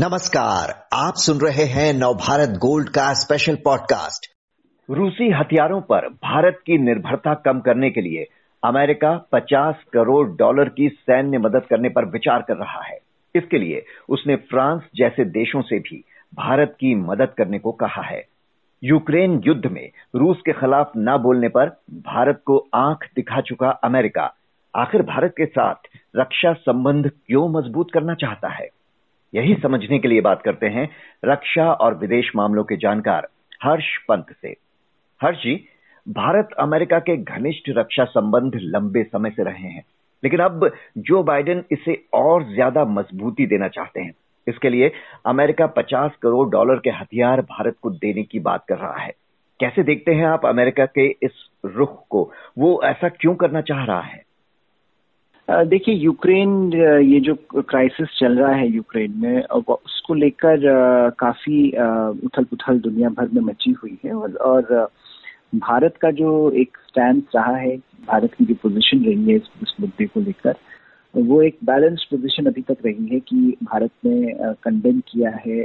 नमस्कार, आप सुन रहे हैं नवभारत गोल्ड का स्पेशल पॉडकास्ट रूसी हथियारों पर भारत की निर्भरता कम करने के लिए अमेरिका 50 करोड़ डॉलर की सैन्य मदद करने पर विचार कर रहा है। इसके लिए उसने फ्रांस जैसे देशों से भी भारत की मदद करने को कहा है। यूक्रेन युद्ध में रूस के खिलाफ न बोलने पर भारत को आँख दिखा चुका अमेरिका। आखिर भारत के साथ रक्षा संबंध क्यों मज़बूत करना चाहता है? यही समझने के लिए बात करते हैं रक्षा और विदेश मामलों के जानकार हर्ष पंत से। हर्ष जी, भारत अमेरिका के घनिष्ठ रक्षा संबंध लंबे समय से रहे हैं, लेकिन अब जो बाइडेन इसे और ज़्यादा मजबूती देना चाहते हैं, इसके लिए अमेरिका 50 करोड़ डॉलर के हथियार भारत को देने की बात कर रहा है। कैसे देखते हैं आप अमेरिका के इस रुख को? वो ऐसा क्यों करना चाह रहा है? देखिए यूक्रेन ये जो क्राइसिस चल रहा है यूक्रेन में उसको लेकर काफ़ी उथल पुथल दुनिया भर में मची हुई है और, और भारत का जो एक स्टैंड रहा है भारत की जो पोजीशन रही है इस, मुद्दे को लेकर वो एक बैलेंस पोजीशन अभी तक रही है कि भारत ने कंडेम किया है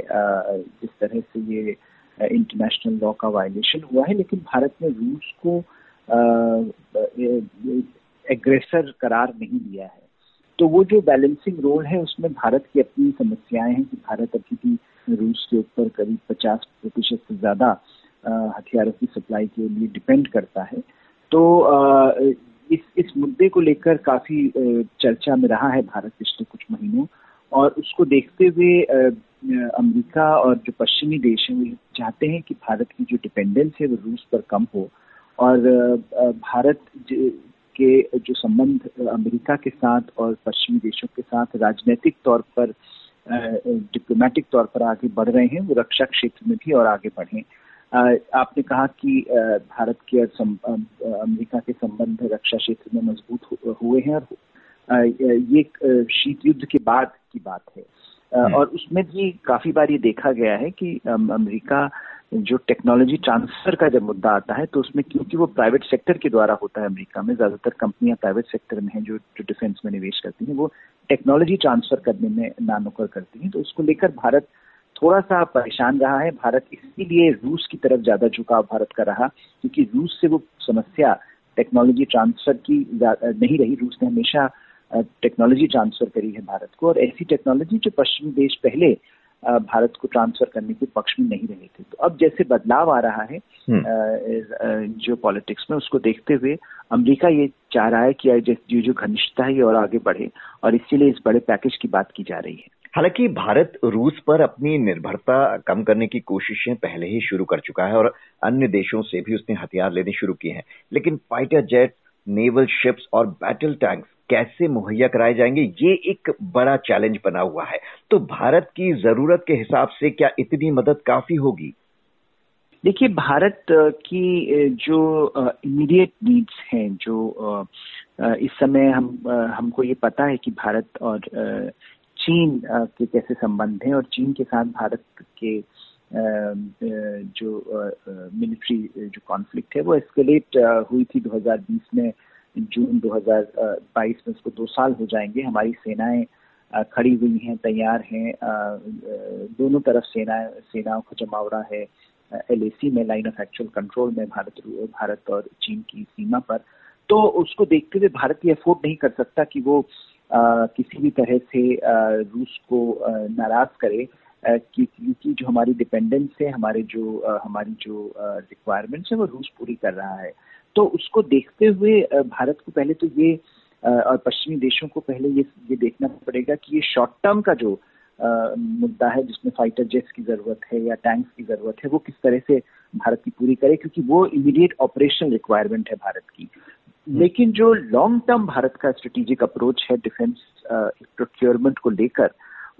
जिस तरह से ये इंटरनेशनल लॉ का वायलेशन हुआ है लेकिन भारत ने रूस को एग्रेसर करार नहीं दिया है। तो वो जो बैलेंसिंग रोल है, उसमें भारत की अपनी समस्याएँ हैं कि भारत अभी भी रूस के ऊपर करीब 50 प्रतिशत से ज़्यादा हथियारों की सप्लाई के लिए डिपेंड करता है। तो इस इस मुद्दे को लेकर काफ़ी चर्चा में रहा है भारत पिछले कुछ महीनों और उसको देखते हुए अमेरिका और जो पश्चिमी देश हैं, वो चाहते हैं कि भारत की जो डिपेंडेंस है, वो रूस पर कम हो। और भारत के जो संबंध अमेरिका के साथ और पश्चिमी देशों के साथ राजनीतिक तौर पर डिप्लोमेटिक तौर पर आगे बढ़ रहे हैं वो रक्षा क्षेत्र में भी और आगे बढ़े आपने कहा कि भारत के और अमेरिका के संबंध रक्षा क्षेत्र में मज़बूत हुए हैं और ये शीत युद्ध के बाद की बात है हम्म। और उसमें भी काफ़ी बार ये देखा गया है कि अमेरिका जो टेक्नोलॉजी ट्रांसफ़र का जब मुद्दा आता है तो उसमें क्योंकि वो प्राइवेट सेक्टर के द्वारा होता है अमेरिका में, ज़्यादातर कंपनियाँ प्राइवेट सेक्टर में हैं जो जो डिफेंस में निवेश करती हैं, वो टेक्नोलॉजी ट्रांसफ़र करने में नानुकर करती हैं। तो उसको लेकर भारत थोड़ा सा परेशान रहा है। भारत इसीलिए रूस की तरफ़ ज़्यादा झुकाव भारत का रहा, क्योंकि रूस से वो समस्या टेक्नोलॉजी ट्रांसफ़र की नहीं रही। रूस ने हमेशा टेक्नोलॉजी ट्रांसफ़र करी है भारत को। और ऐसी टेक्नोलॉजी जो पश्चिमी देश पहले भारत को ट्रांसफ़र करने के पक्ष में नहीं रहे थे। तो अब जैसे बदलाव आ रहा है हम्म। जो पॉलिटिक्स में उसको देखते हुए अमेरिका ये चाह रहा है कि जो जो घनिष्ठता है ये और आगे बढ़े और इसीलिए इस बड़े पैकेज की बात की जा रही है। हालाँकि भारत रूस पर अपनी निर्भरता कम करने की कोशिशें पहले ही शुरू कर चुका है और अन्य देशों से भी उसने हथियार लेने शुरू किए हैं। लेकिन फाइटर जेट नेवल शिप्स और बैटल टैंक्स कैसे मुहैया कराए जाएँगे, ये एक बड़ा चैलेंज बना हुआ है। तो भारत की ज़रूरत के हिसाब से क्या इतनी मदद काफ़ी होगी? देखिए, भारत की जो इमीडिएट नीड्स हैं, जो इस समय हम हमको ये पता है कि भारत और चीन के कैसे संबंध हैं और चीन के साथ भारत के जो मिलिट्री जो कॉन्फ्लिक्ट है, वो एस्केलेट हुई थी 2020 में। जून 2022 में उसको दो साल हो जाएँगे। हमारी सेनाएँ खड़ी हुई हैं तैयार हैं। दोनों तरफ़ सेना सेनाओं का जमावड़ा है एलएसी में लाइन ऑफ़ एक्चुअल कंट्रोल में भारत भारत और चीन की सीमा पर। तो उसको देखते हुए भारत ये अफोर्ड नहीं कर सकता कि वो आ, किसी भी तरह से आ, रूस को आ, नाराज़ करे। क्योंकि जो हमारी डिपेंडेंस है हमारे जो आ, हमारी जो रिक्वायरमेंट्स है वो रूस पूरी कर रहा है। तो उसको देखते हुए भारत को पहले तो ये और पश्चिमी देशों को पहले ये ये देखना पड़ेगा कि ये शॉर्ट टर्म का जो मुद्दा है जिसमें फाइटर जेट्स की ज़रूरत है या टैंक्स की ज़रूरत है वो किस तरह से भारत की पूरी करे क्योंकि वो इमीडिएट ऑपरेशनल रिक्वायरमेंट है भारत की हम्म। लेकिन जो लॉन्ग टर्म भारत का स्ट्रेटेजिक अप्रोच है डिफेंस प्रोक्योरमेंट को लेकर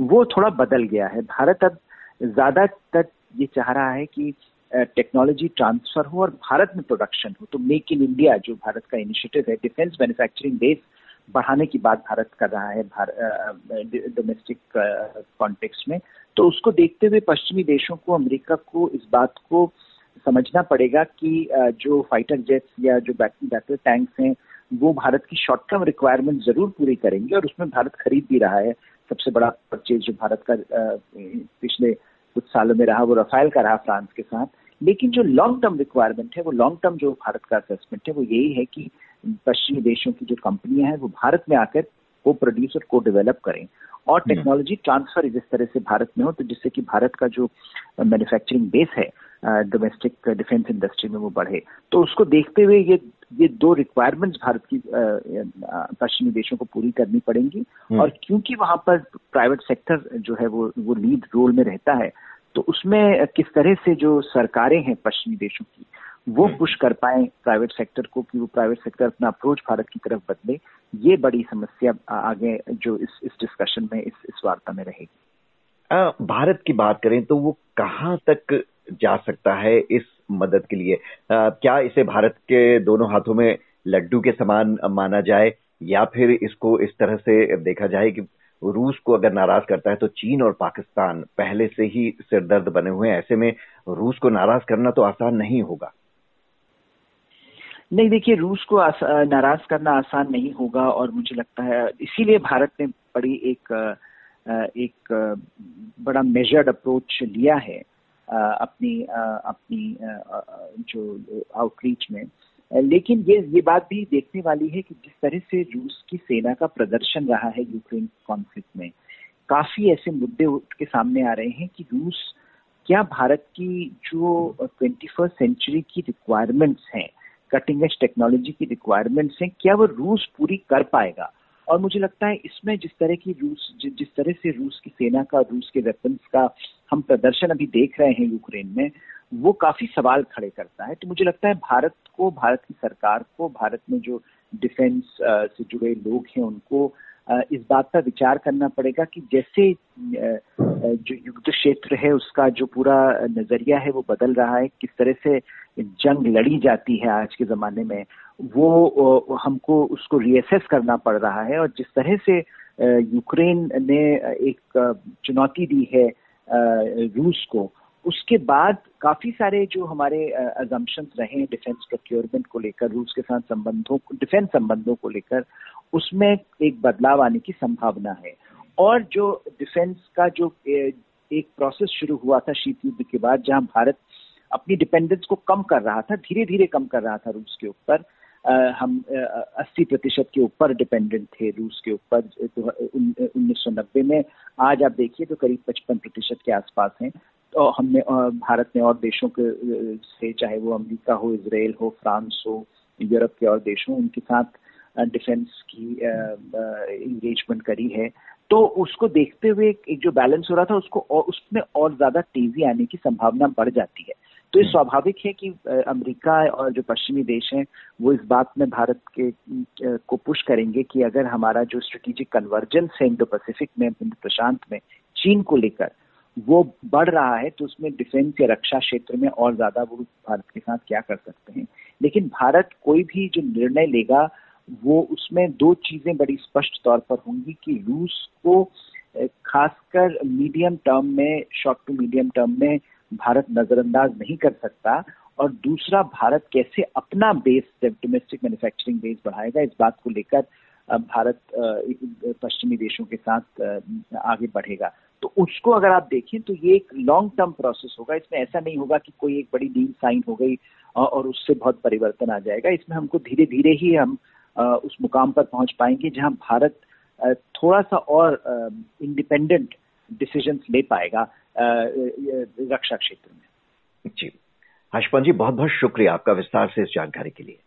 वो थोड़ा बदल गया है भारत अब ज़्यादातर ये चाह रहा है कि टेक्नोलॉजी ट्रांसफ़र हो और भारत में प्रोडक्शन हो तो मेक इन इंडिया जो भारत का इनिशिएटिव है डिफेंस मैन्युफैक्चरिंग बेस बढ़ाने की बात भारत कर रहा है डोमेस्टिक कॉन्टेक्स्ट में। तो उसको देखते हुए पश्चिमी देशों को, अमेरिका को इस बात को समझना पड़ेगा कि जो फाइटर जेट्स या जो बैटल टैंक्स हैं, वो भारत की शॉर्ट टर्म रिक्वायरमेंट ज़रूर पूरी करेंगे और उसमें भारत खरीद भी रहा है। सबसे बड़ा परचेज जो भारत का पिछले कुछ सालों में रहा, वो रफाइल का रहा, फ्रांस के साथ। लेकिन जो लॉन्ग टर्म रिक्वायरमेंट है वो लॉन्ग टर्म जो भारत का असेसमेंट है वो यही है कि पश्चिमी देशों की जो कंपनियाँ हैं वो भारत में आकर को प्रोड्यूस और को डेवलप करें। और टेक्नोलॉजी ट्रांसफ़र जिस तरह से भारत में हो तो जिससे कि भारत का जो मैन्युफैक्चरिंग बेस है डोमेस्टिक डिफेंस इंडस्ट्री में वो बढ़े। तो उसको देखते हुए ये ये दो रिक्वायरमेंट्स भारत की पश्चिमी देशों को पूरी करनी पड़ेंगी। हम्म। और क्योंकि वहाँ पर प्राइवेट सेक्टर जो है वो वो लीड रोल में रहता है तो उसमें किस तरह से जो सरकारें हैं पश्चिमी देशों की वो पुश हम्म। कर पाए प्राइवेट सेक्टर को कि वो प्राइवेट सेक्टर अपना अप्रोच भारत की तरफ़ बदले ये बड़ी समस्या आगे जो इस इस डिस्कशन में इस इस वार्ता में रहेगी भारत की बात करें तो वो कहाँ तक जा सकता है इस मदद के लिए आ, क्या इसे भारत के दोनों हाथों में लड्डू के समान माना जाए या फिर इसको इस तरह से देखा जाए कि रूस को अगर नाराज़ करता है तो चीन और पाकिस्तान पहले से ही सिरदर्द बने हुए हैं। ऐसे में रूस को नाराज़ करना तो आसान नहीं होगा। नहीं, देखिए, रूस को नाराज़ करना आसान नहीं होगा और मुझे लगता है, इसीलिए भारत ने बड़ी एक एक बड़ा मेजर्ड अप्रोच लिया है अपनी अपनी जो आउटरीच में। लेकिन ये ये बात भी देखने वाली है कि जिस तरह से रूस की सेना का प्रदर्शन रहा है यूक्रेन कॉन्फ्लिक्ट में, काफ़ी ऐसे मुद्दे उठ के सामने आ रहे हैं कि रूस, क्या भारत की जो ट्वेंटी फ़र्स्ट सेंचुरी की रिक्वायरमेंट्स हैं कटिंग एज टेक्नोलॉजी की रिक्वायरमेंट्स हैं, क्या वो रूस पूरी कर पाएगा? और मुझे लगता है इसमें जिस तरह की रूस जिस तरह से रूस की सेना का, रूस के वेपन्स का हम प्रदर्शन अभी देख रहे हैं यूक्रेन में वो काफ़ी सवाल खड़े करता है। तो मुझे लगता है भारत को, भारत की सरकार को, भारत में जो डिफेंस से जुड़े लोग हैं उनको इस बात का विचार करना पड़ेगा कि जैसे जो युद्ध क्षेत्र है उसका जो पूरा नज़रिया है वो बदल रहा है, किस तरह से जंग लड़ी जाती है आज के जमाने में, वो हमको उसको रीअसेस करना पड़ रहा है। और जिस तरह से यूक्रेन ने एक चुनौती दी है रूस को उसके बाद काफ़ी सारे जो हमारे अजम्पन्स रहे हैं डिफेंस प्रोक्योरमेंट को लेकर रूस के साथ संबंधों डिफेंस संबंधों को लेकर, उसमें एक बदलाव आने की संभावना है। और जो डिफेंस का जो एक प्रोसेस शुरू हुआ था शीत युद्ध के बाद, जहाँ भारत अपनी डिपेंडेंस को कम कर रहा था धीरे धीरे कम कर रहा था रूस के ऊपर हम अस्सी प्रतिशत के ऊपर डिपेंडेंट थे रूस के ऊपर तो उन्नीस सौ नब्बे में। आज आप देखिए तो करीब पचपन प्रतिशत के आसपास हैं। हमने भारत ने और देशों के से चाहे वो अमेरिका हो इसराइल हो फ्रांस हो यूरोप के और देश उनके साथ डिफेंस की इंगेजमेंट करी है तो उसको देखते हुए एक जो बैलेंस हो रहा था उसको और उसमें और ज़्यादा तेज़ी आने की संभावना बढ़ जाती है तो ये हम्म। स्वाभाविक है कि अमेरिका और जो पश्चिमी देश हैं वो इस बात में भारत के को पुश करेंगे कि अगर हमारा जो स्ट्रेटेजिक कन्वर्जेंस है इंडो पैसिफिक में हिंद प्रशांत में चीन को लेकर वो बढ़ रहा है तो उसमें डिफेंस या रक्षा क्षेत्र में और ज़्यादा वो भारत के साथ क्या कर सकते हैं। लेकिन भारत कोई भी जो निर्णय लेगा, वो उसमें दो चीज़ें बड़ी स्पष्ट तौर पर होंगी कि रूस को खासकर मीडियम टर्म में शॉर्ट टू मीडियम टर्म में भारत नजरअंदाज नहीं कर सकता और दूसरा, भारत कैसे अपना बेस डोमेस्टिक मैन्युफैक्चरिंग बेस बढ़ाएगा, इस बात को लेकर भारत पश्चिमी देशों के साथ आगे बढ़ेगा। तो उसको अगर आप देखें तो ये एक लॉन्ग टर्म प्रोसेस होगा। इसमें ऐसा नहीं होगा कि कोई एक बड़ी डील साइन हो गई और उससे बहुत परिवर्तन आ जाएगा। इसमें हमको धीरे धीरे ही हम उस मुकाम पर पहुँच पाएँगे जहाँ भारत थोड़ा सा और इंडिपेंडेंट डिसीज़न ले पाएगा रक्षा क्षेत्र में। जी। हर्षपन जी बहुत बहुत शुक्रिया आपका विस्तार से इस जानकारी के लिए।